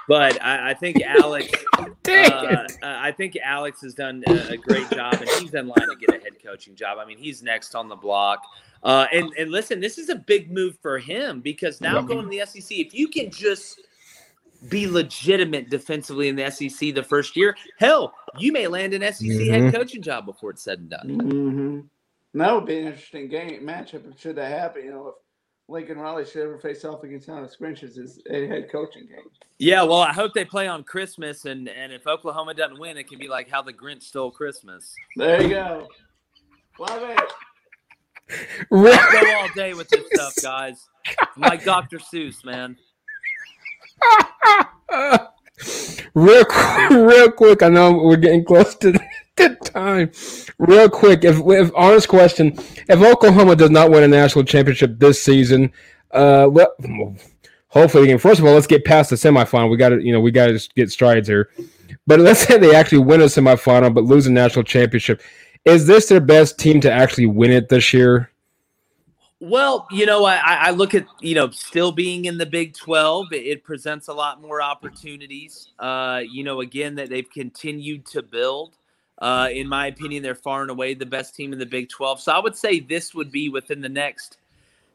but I, I, think Alex, uh, I think Alex has done a, a great job, and he's in line to get a head coaching job. I mean, he's next on the block. Uh, and and listen, this is a big move for him because now going to the SEC, if you can just be legitimate defensively in the SEC the first year, hell, you may land an SEC mm-hmm. head coaching job before it's said and done. Mm-hmm. That would be an interesting game matchup should that happen. You know, if Lincoln Riley should ever face off against Alex Grinch's is a head coaching game. Yeah, well, I hope they play on Christmas, and and if Oklahoma doesn't win, it can be like how the Grinch stole Christmas. There you go. Love it. I go all day with this stuff, guys. Like Dr. Seuss, man. real, real quick. I know we're getting close to the time. Real quick, if, if honest question, if Oklahoma does not win a national championship this season, uh, well, hopefully, again, first of all, let's get past the semifinal. We got to, you know, we got to get strides here. But let's say they actually win a semifinal, but lose a national championship. Is this their best team to actually win it this year? Well, you know, I, I look at you know still being in the Big Twelve. It, it presents a lot more opportunities. Uh, you know, again that they've continued to build. Uh, in my opinion, they're far and away the best team in the Big Twelve. So I would say this would be within the next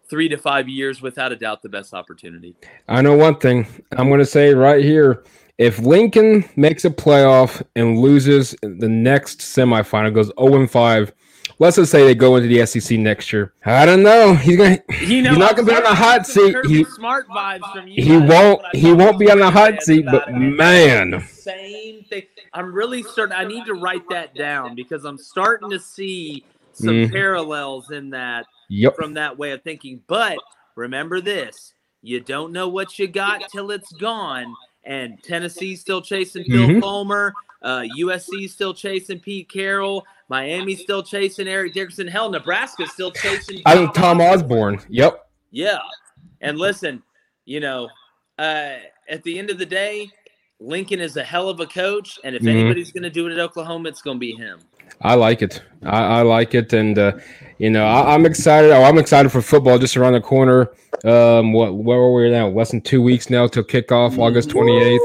three to five years, without a doubt, the best opportunity. I know one thing. I'm going to say right here if Lincoln makes a playoff and loses the next semifinal, goes 0 5, let's just say they go into the SEC next year. I don't know. He's gonna. You know, he's not gonna be on the hot seat. He, smart vibes from you. He won't. He won't be on the hot seat. But man, same thing. I'm really starting. I need to write that down because I'm starting to see some mm. parallels in that yep. from that way of thinking. But remember this: you don't know what you got till it's gone and Tennessee's still chasing Phil mm-hmm. Fulmer. Uh, USC still chasing Pete Carroll. Miami's still chasing Eric Dickerson. Hell, Nebraska's still chasing. I think Tom Osborne. Yep. Yeah, and listen, you know, uh, at the end of the day, Lincoln is a hell of a coach, and if mm-hmm. anybody's going to do it at Oklahoma, it's going to be him. I like it. I, I like it, and uh, you know, I, am excited. Oh, I'm excited for football just around the corner. Um, what where are we now? Less than two weeks now till kickoff, August 28th.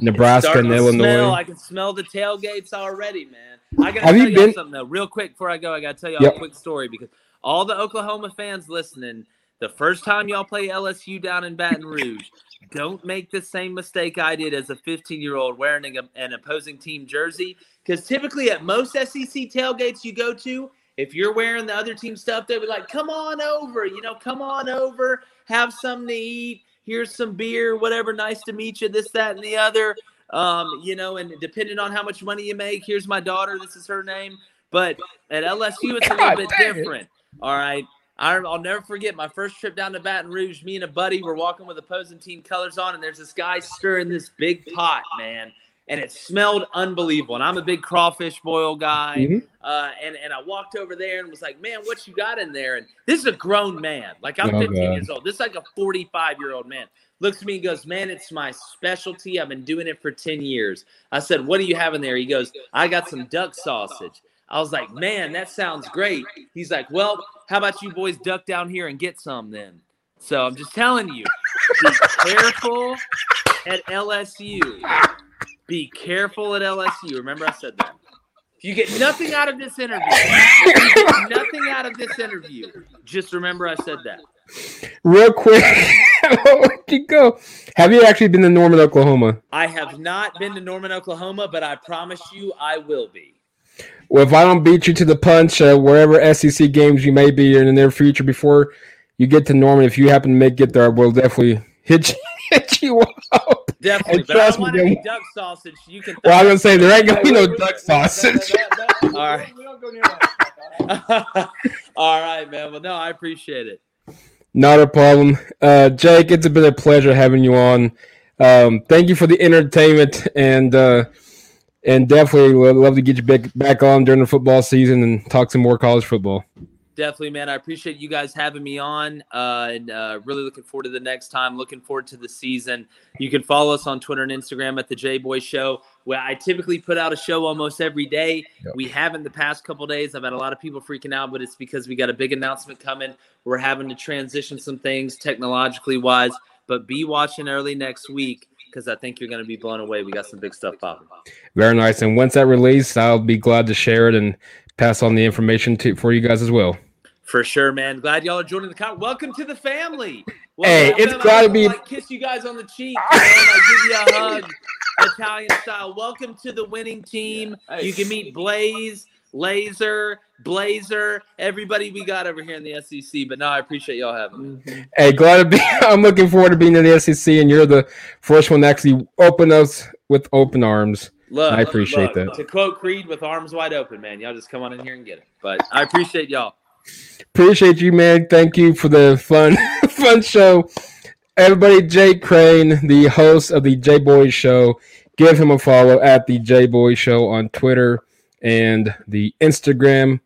Nebraska and Illinois. Smell, I can smell the tailgates already, man. I gotta Have tell you been- something though, real quick before I go. I gotta tell you yep. a quick story because all the Oklahoma fans listening, the first time y'all play LSU down in Baton Rouge, don't make the same mistake I did as a 15 year old wearing a, an opposing team jersey. Because typically at most SEC tailgates you go to, if you're wearing the other team stuff, they'll be like, come on over, you know, come on over, have something to eat. Here's some beer, whatever. Nice to meet you. This, that, and the other. Um, you know, and depending on how much money you make, here's my daughter. This is her name. But at LSU, it's a little bit different. All right. I'll never forget my first trip down to Baton Rouge. Me and a buddy were walking with opposing team colors on, and there's this guy stirring this big pot, man and it smelled unbelievable. And I'm a big crawfish boil guy. Mm-hmm. Uh, and, and I walked over there and was like, man, what you got in there? And this is a grown man. Like I'm oh, 15 God. years old. This is like a 45 year old man. Looks at me and goes, man, it's my specialty. I've been doing it for 10 years. I said, what do you have in there? He goes, I got some duck sausage. I was like, man, that sounds great. He's like, well, how about you boys duck down here and get some then? So I'm just telling you, be careful at LSU. Be careful at LSU. Remember, I said that. If you get nothing out of this interview, nothing out of this interview, just remember I said that. Real quick, you go? Have you actually been to Norman, Oklahoma? I have not been to Norman, Oklahoma, but I promise you I will be. Well, if I don't beat you to the punch, uh, wherever SEC games you may be in the near future, before you get to Norman, if you happen to make it there, we'll definitely hit you, hit you up. Definitely, but I don't want any duck sausage. You can. Well, I'm gonna say there ain't gonna be no duck sausage. All right. All right, man. Well, no, I appreciate it. Not a problem, uh, Jake. It's been a pleasure having you on. Um, thank you for the entertainment and uh, and definitely would love to get you back back on during the football season and talk some more college football. Definitely, man. I appreciate you guys having me on, uh, and uh, really looking forward to the next time. Looking forward to the season. You can follow us on Twitter and Instagram at the J Boy Show, where I typically put out a show almost every day. Yep. We haven't the past couple days. I've had a lot of people freaking out, but it's because we got a big announcement coming. We're having to transition some things technologically wise, but be watching early next week because I think you're going to be blown away. We got some big stuff popping. Very nice. And once that release, I'll be glad to share it and pass on the information to for you guys as well. For sure, man. Glad y'all are joining the con. Welcome to the family. Welcome hey, it's got to be like kiss you guys on the cheek. I give you a hug, Italian style. Welcome to the winning team. Hey. You can meet Blaze, Laser, Blazer, everybody we got over here in the SEC. But no, I appreciate y'all having me. Mm-hmm. Hey, glad to be. I'm looking forward to being in the SEC, and you're the first one to actually open us with open arms. Look, I appreciate look, that. To quote Creed, with arms wide open, man. Y'all just come on in here and get it. But I appreciate y'all. Appreciate you, man. Thank you for the fun, fun show. Everybody, Jake Crain, the host of the J Boys Show. Give him a follow at the J Boys Show on Twitter and the Instagram.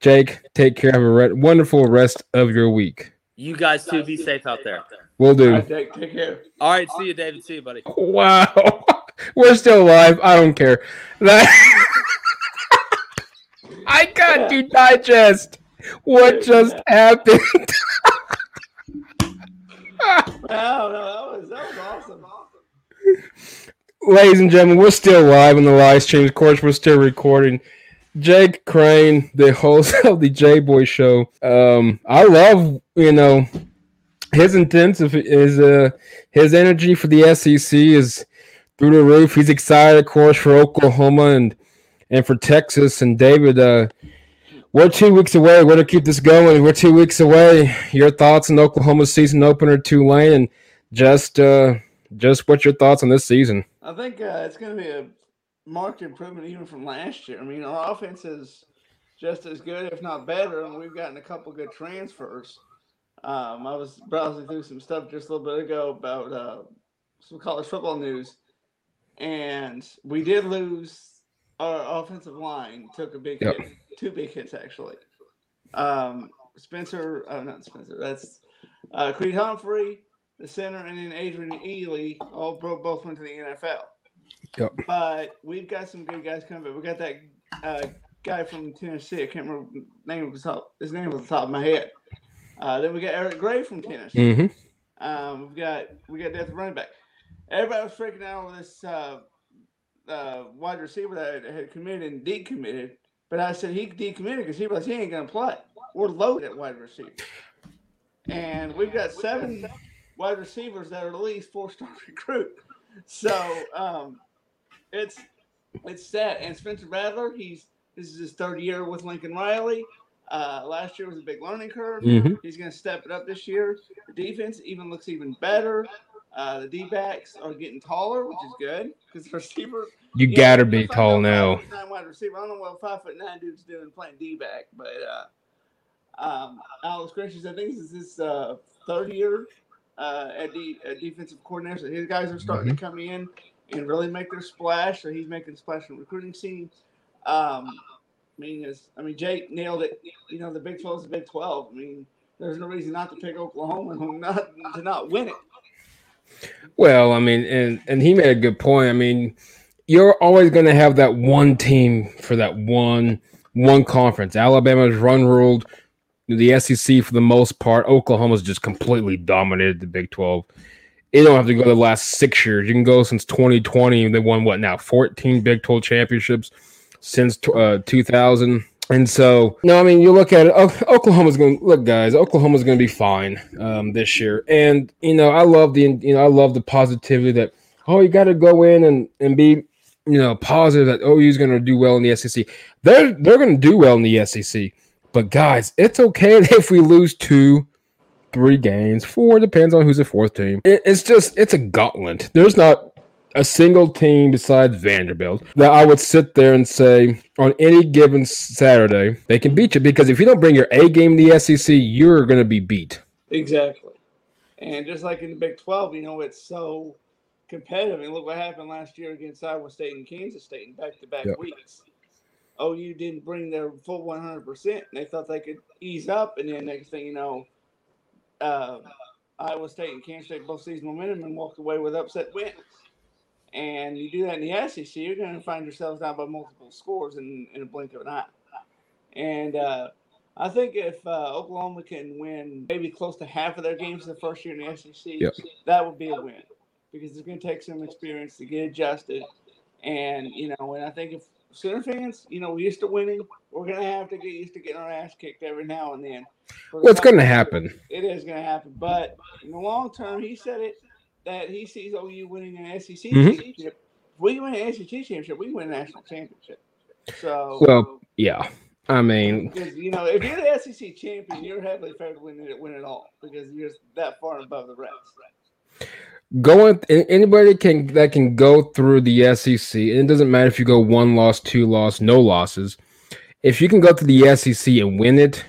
Jake, take care. Have a re- wonderful rest of your week. You guys too. Be safe out there. We'll do. All right, Jake, take care. All right. See you, David. See you, buddy. Wow. We're still live. I don't care. That I got to digest what just happened. wow, no, that was that was awesome. Ladies and gentlemen, we're still live on the live stream. Of course, we're still recording. Jake Crain, the host of the J Boy Show. Um, I love you know his intensive his uh his energy for the SEC is through the roof. He's excited, of course, for Oklahoma and and for Texas. And David, uh, we're two weeks away. We're to keep this going. We're two weeks away. Your thoughts on Oklahoma season opener Tulane, and just uh, just what's your thoughts on this season? I think uh, it's going to be a marked improvement even from last year. I mean, our offense is just as good, if not better, and we've gotten a couple good transfers. Um, I was browsing through some stuff just a little bit ago about uh, some college football news, and we did lose our offensive line. Took a big yep. hit, two big hits actually. Um, Spencer, oh, not Spencer. That's uh, Creed Humphrey, the center, and then Adrian Ealy. All both went to the NFL. Yep. But we've got some good guys coming. We got that uh, guy from Tennessee. I can't remember name was top. His name was the top of my head. Uh, then we got Eric Gray from Tennessee. Mm-hmm. Um, we've got we got depth running back. Everybody was freaking out on this uh, uh, wide receiver that had committed and decommitted. But I said he decommitted because he was he ain't gonna play. We're loaded at wide receiver, and we've got seven wide receivers that are at least four star recruit. So um, it's it's sad. And Spencer Rattler, he's this is his third year with Lincoln Riley. Uh, last year was a big learning curve. Mm-hmm. He's going to step it up this year. The defense even looks even better. Uh, the D backs are getting taller, which is good because the receiver. You, you gotta be tall now. Nine wide receiver. I don't know what five foot nine dude's doing playing D back, but uh, um, Alex Grinch, I think this is his uh, third year uh, at the defensive coordinator. So his guys are starting mm-hmm. to come in and really make their splash. So he's making splash in the recruiting scene. Um, I mean, is I mean, Jake nailed it. You know, the Big 12 is the Big 12. I mean, there's no reason not to pick Oklahoma and not to not win it. Well, I mean, and and he made a good point. I mean, you're always going to have that one team for that one one conference. Alabama's run ruled the SEC for the most part. Oklahoma's just completely dominated the Big 12. You don't have to go the last six years. You can go since 2020. They won what now? 14 Big 12 championships since uh, 2000. And so, no, I mean, you look at it. Oklahoma's going to look, guys. Oklahoma's going to be fine um, this year, and you know, I love the you know, I love the positivity that oh, you got to go in and and be you know positive that oh, he's going to do well in the SEC. They're they're going to do well in the SEC, but guys, it's okay if we lose two, three games, four depends on who's the fourth team. It, it's just it's a gauntlet. There's not a single team besides Vanderbilt that I would sit there and say on any given Saturday they can beat you because if you don't bring your A game to the SEC, you're going to be beat. Exactly. And just like in the Big 12, you know, it's so competitive. And look what happened last year against Iowa State and Kansas State in back to back weeks. OU didn't bring their full 100%. And they thought they could ease up. And then next thing you know, uh, Iowa State and Kansas State both seized momentum and walked away with upset wins and you do that in the SEC, you're going to find yourselves down by multiple scores in, in a blink of an eye. And uh, I think if uh, Oklahoma can win maybe close to half of their games the first year in the SEC, yep. that would be a win because it's going to take some experience to get adjusted. And, you know, and I think if Sooner fans, you know, we're used to winning, we're going to have to get used to getting our ass kicked every now and then. What's going to happen? It is going to happen. But in the long term, he said it that he sees OU winning an SEC mm-hmm. championship. If we win an SEC championship, we win a national championship. So well, yeah. I mean, you know, if you're the SEC champion, you're heavily favored to win it, win it all because you're that far above the rest. Going anybody can that can go through the SEC, and it doesn't matter if you go one loss, two loss, no losses. If you can go to the SEC and win it,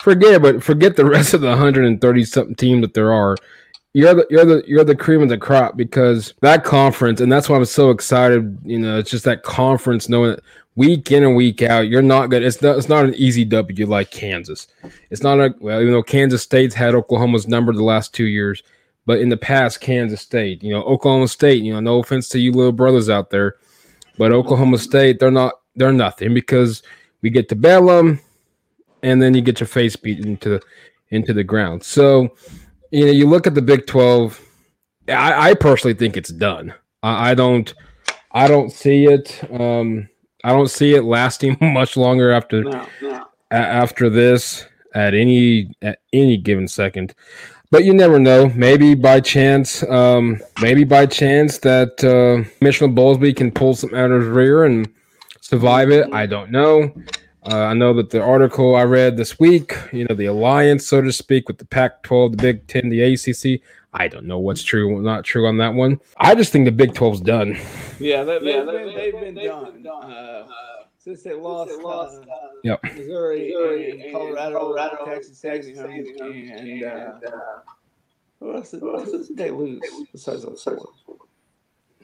forget it. But forget the rest of the 130 something team that there are you're the you're the you're the cream of the crop because that conference, and that's why I'm so excited. You know, it's just that conference, knowing that week in and week out, you're not good. It's not it's not an easy W like Kansas. It's not a well, even though Kansas State's had Oklahoma's number the last two years, but in the past, Kansas State, you know, Oklahoma State, you know, no offense to you little brothers out there, but Oklahoma State, they're not they're nothing because we get to Bedlam, and then you get your face beat into the into the ground. So you know, you look at the Big Twelve. I, I personally think it's done. I, I, don't. I don't see it. Um, I don't see it lasting much longer after no, no. A, after this at any at any given second. But you never know. Maybe by chance, um, maybe by chance that uh, Commissioner Bowlsby can pull some out of his rear and survive it. I don't know. Uh, I know that the article I read this week, you know, the alliance, so to speak, with the Pac 12, the Big 10, the ACC. I don't know what's true, what's not true on that one. I just think the Big 12's done. Yeah, they, have been, they've been done. Uh, since they lost, since they lost uh, yep. Missouri, Missouri and Colorado, Colorado Texas, Texas, and, and, uh, who else did, did they lose besides those four?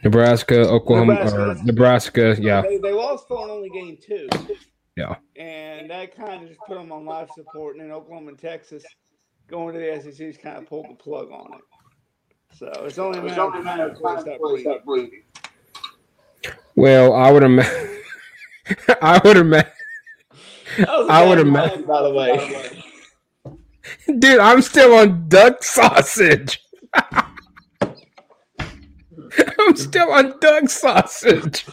Nebraska, Oklahoma, Nebraska, Nebraska yeah. They, they lost four and only gained two. Yeah. And that kind of just put them on life support. And then Oklahoma and Texas going to the SEC SEC's kind of pulled the plug on it. So it's only a matter of time before they start breathing. Well, I would imagine. I would have imagine. I would have imagine. By the way, dude, I'm still on duck sausage. I'm still on duck sausage.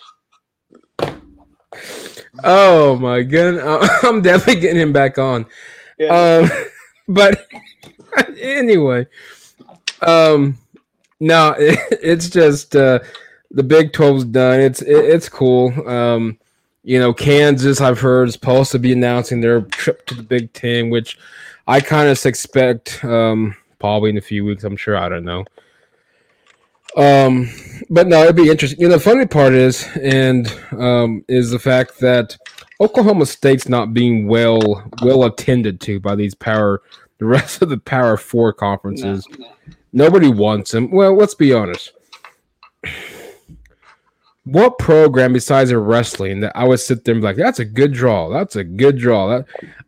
Oh my god, I'm definitely getting him back on. Yeah. Um, but anyway, um, no, it, it's just uh, the Big 12's done. It's it, it's cool. Um, you know, Kansas, I've heard, is supposed to be announcing their trip to the Big Ten, which I kind of expect um, probably in a few weeks. I'm sure. I don't know. Um, but no, it'd be interesting. You know, the funny part is, and um, is the fact that Oklahoma State's not being well well attended to by these power, the rest of the Power Four conferences. No, no. Nobody wants them. Well, let's be honest. What program besides a wrestling that I would sit there and be like, "That's a good draw. That's a good draw." That,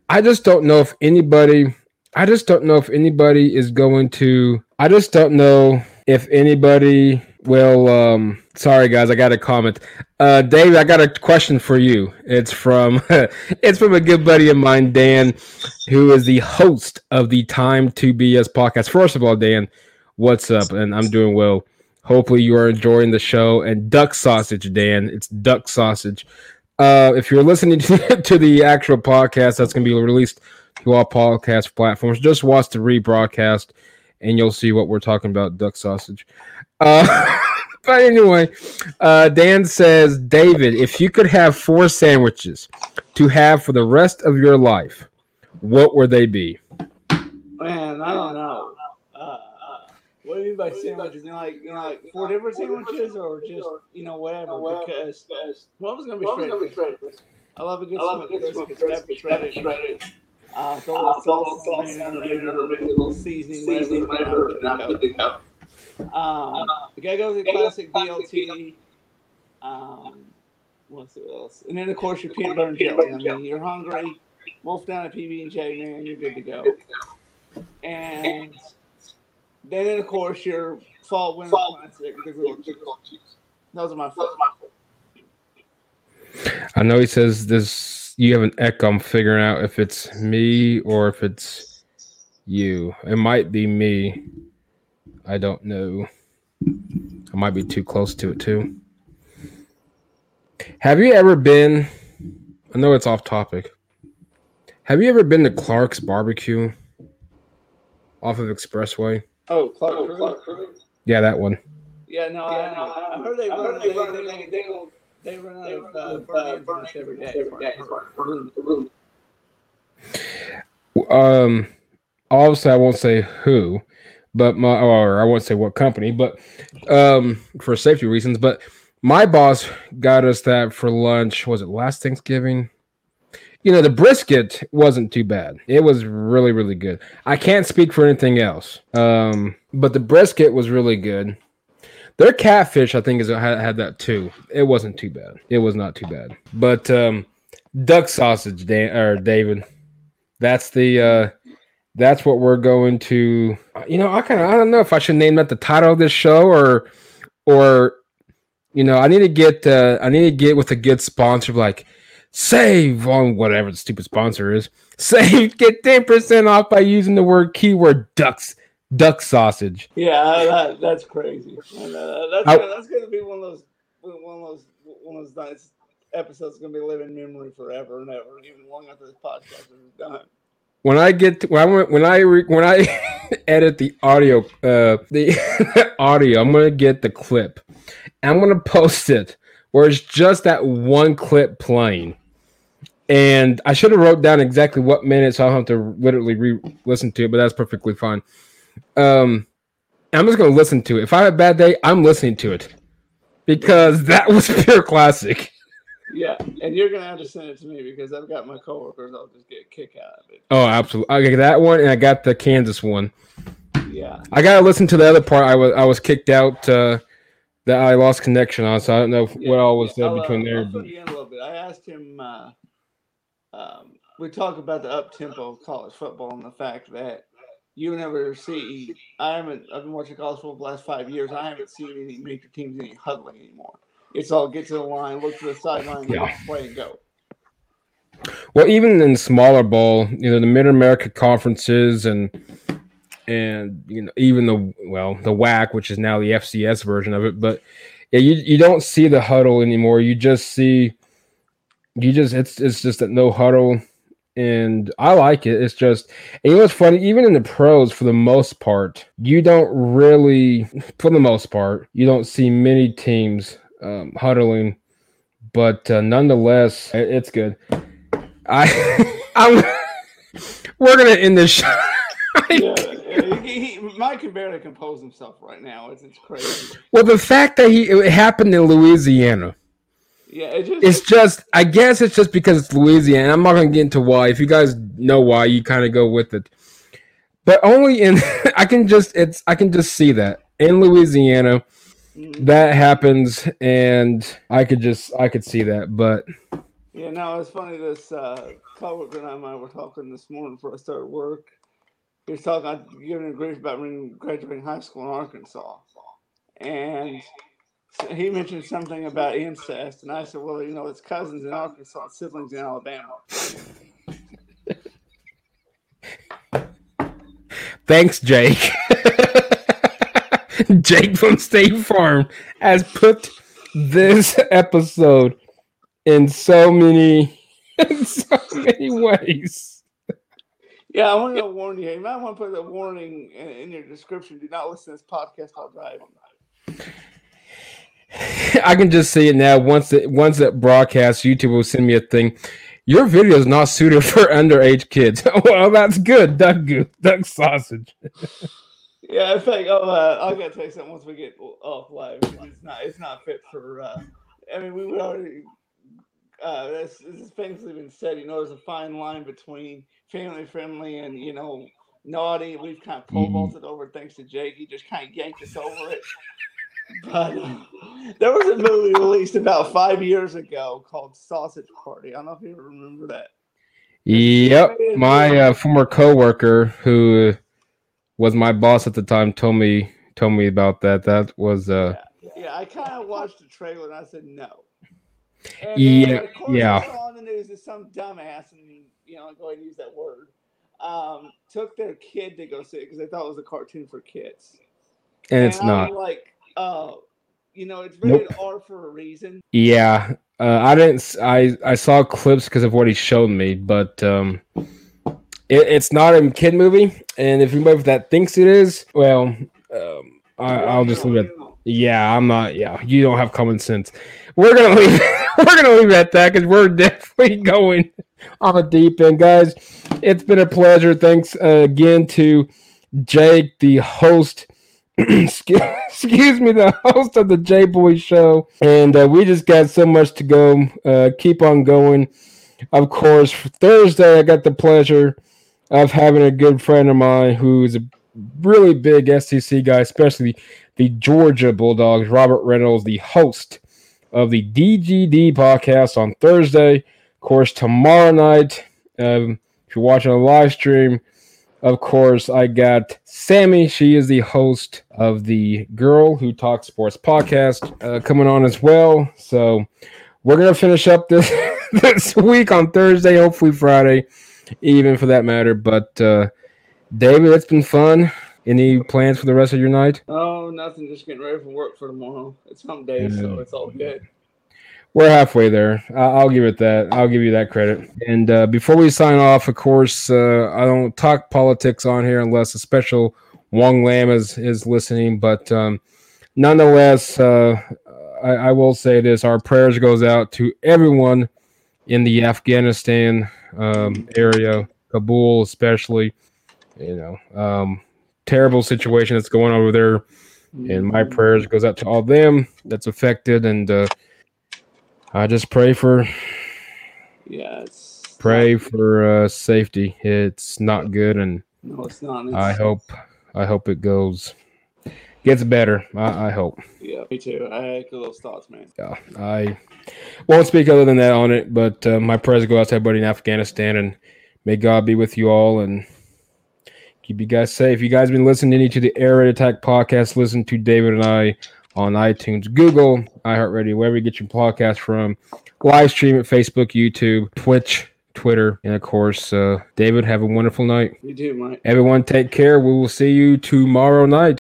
I just don't know if anybody. I just don't know if anybody is going to. I just don't know if anybody Well, um, sorry guys, I got a comment. Uh, Dave, I got a question for you. It's from it's from a good buddy of mine, Dan, who is the host of the Time to BS podcast. First of all, Dan, what's up? And I'm doing well. Hopefully, you are enjoying the show. And duck sausage, Dan. It's duck sausage. Uh, if you're listening to, the actual podcast, that's going to be released to all podcast platforms. Just watch the rebroadcast, and you'll see what we're talking about. Duck sausage. Uh, but anyway, uh, Dan says, David, if you could have four sandwiches to have for the rest of your life, what would they be? Man, I don't know. Uh, what do you mean by sandwiches? You know, like you know, like four different sandwiches, or just you know whatever? Because one was gonna be shredded. I love a good smoked brisket, shredded, shredded. Uh, a little sauce there, maybe a little seasoning, whatever. and I'm good to go. Um, the guy goes with classic BLT. Um, what's it else? And then of course your peanut butter and jelly. I mean, you're hungry. Wolf down at PB and J, man, you're good to go. And then of course your fall winter classic, grilled cheese. Those are my four. I know he says this. You have an echo. I'm figuring out if it's me or if it's you. It might be me. I don't know. I might be too close to it too. Have you ever been? I know it's off topic. Have you ever been to Clark's Barbecue off of Expressway? Oh, Clark, Clark, Clark. Yeah, that one. Yeah, no, I, I, I heard they run, they, they, they, they, they run out of uh, burn ends every day. Um, obviously, I won't say who, but my or I won't say what company, but um, for safety reasons. But my boss got us that for lunch. Was it last Thanksgiving? You know, the brisket wasn't too bad. It was really, really good. I can't speak for anything else. Um, but the brisket was really good. Their catfish, I think, is had, had that too. It wasn't too bad. It was not too bad. But um, duck sausage, Dan or David. That's the uh, that's what we're going to. You know, I kind of I don't know if I should name that the title of this show or or you know I need to get uh, I need to get with a good sponsor like save on whatever the stupid sponsor is. Save get ten percent off by using the word keyword ducks duck sausage. Yeah, that, that's crazy. And, uh, that's, I, gonna, that's gonna be one of those one of those one of those nice episodes gonna be living memory forever and ever, even long after this podcast is done. When I get to, when I when I when I edit the audio uh the audio, I'm gonna get the clip. I'm gonna post it where it's just that one clip playing. And I should have wrote down exactly what minute, so I don't have to literally re-listen to it, but that's perfectly fine. Um, I'm just gonna listen to it. If I have a bad day, I'm listening to it because that was pure classic. Yeah, and you're gonna have to send it to me because I've got my coworkers. I'll just get a kick out of it. Oh, absolutely. I got that one, and I got the Kansas one. Yeah, I gotta listen to the other part. I was I was kicked out. Uh, that I lost connection on, so I don't know yeah, what all was said I'll, between uh, there. But... a little bit. I asked him. Uh, um, we talk about the up tempo of college football and the fact that you never see. I haven't. I've been watching college football the last five years. I haven't seen any major teams any huddling anymore. It's all get to the line, look to the sideline, yeah. play and go. Well, even in smaller ball, you know, the Mid America conferences and and you know even the well the WAC, which is now the FCS version of it, but yeah, you you don't see the huddle anymore. You just see you just it's it's just that no huddle and I like it. It's just, you know what's funny? Even in the pros, for the most part, you don't really, for the most part, you don't see many teams um, huddling, but uh, nonetheless, it, it's good. I, I'm, we're gonna end this show. yeah, he, he, Mike can barely compose himself right now. It's, it's crazy. Well, the fact that he it happened in Louisiana yeah, it just, it's just. I guess it's just because it's Louisiana. I'm not gonna get into why. If you guys know why, you kind of go with it. But only in I can just it's I can just see that in Louisiana mm-hmm. that happens, and I could just I could see that. But yeah, no, it's funny. This uh, coworker and I were talking this morning before I started work. He was talking, giving a grief about graduating high school in Arkansas and he mentioned something about incest, and I said, "Well, you know, it's cousins in Arkansas, siblings in Alabama." Thanks, Jake. Jake from State Farm has put this episode in so many, in so many ways. Yeah, I want to warn you. You might want to put a warning in, in your description. Do not listen to this podcast while driving. I can just see it now. Once it once that broadcasts, YouTube will send me a thing. Your video is not suited for underage kids. well, that's good. Duck goose, duck sausage. yeah, oh, uh, I gotta tell you something. Once we get off live, it's not it's not fit for. Uh, I mean, we would already. Uh, this, this has famously been said. You know, there's a fine line between family friendly and you know naughty. We've kind of pole mm-hmm. vaulted over thanks to Jake. He just kind of yanked us over it. But uh, there was a movie released about five years ago called Sausage Party. I don't know if you remember that. Yep, my uh, former coworker who was my boss at the time told me told me about that. That was uh yeah, yeah I kind of watched the trailer and I said no. And yeah, yeah. on the news is some dumbass, and you know, go ahead and use that word. Um, took their kid to go see it because they thought it was a cartoon for kids. And, and it's not. Like uh, you know, it's rated nope. R for a reason. Yeah, uh, I didn't. I I saw clips because of what he showed me, but um, it, it's not a kid movie. And if anybody that thinks it is, well, um, I, will just leave it. Yeah, I'm not. Yeah, you don't have common sense. We're gonna leave. we're gonna leave it at that because we're definitely going on a deep end, guys. It's been a pleasure. Thanks uh, again to Jake, the host excuse me, the host of the J Boy Show, and uh, we just got so much to go. Uh, keep on going. Of course, Thursday I got the pleasure of having a good friend of mine who's a really big SEC guy, especially the Georgia Bulldogs. Robert Reynolds, the host of the DGD podcast on Thursday. Of course, tomorrow night, um, if you're watching a live stream, of course, I got Sammy. She is the host of the Girl Who Talks Sports podcast uh, coming on as well. So we're gonna finish up this this week on Thursday, hopefully Friday, even for that matter. But uh, David, it's been fun. Any plans for the rest of your night? Oh, nothing. Just getting ready for work for tomorrow. It's hump day, yeah. so it's all good we're halfway there. I'll give it that. I'll give you that credit. And uh, before we sign off, of course, uh, I don't talk politics on here unless a special Wong Lam is is listening. But um, nonetheless, uh, I, I, will say this: our prayers goes out to everyone in the Afghanistan um, area, Kabul especially. You know, um, terrible situation that's going on over there, and my prayers goes out to all them that's affected and uh, I just pray for yes. Pray for uh, safety. It's not good, and no, it's not. It's, I hope. I hope it goes gets better. I, I, hope. Yeah, me too. I had those thoughts, man. Yeah, I won't speak other than that on it. But uh, my prayers go out to everybody in Afghanistan, and may God be with you all and keep you guys safe. You guys been listening to the Air Raid Attack podcast. Listen to David and I on iTunes, Google, iHeartRadio, wherever you get your podcast from. Live stream at Facebook, YouTube, Twitch, Twitter, and of course, uh, David, have a wonderful night. You too, Mike. Everyone, take care. We will see you tomorrow night.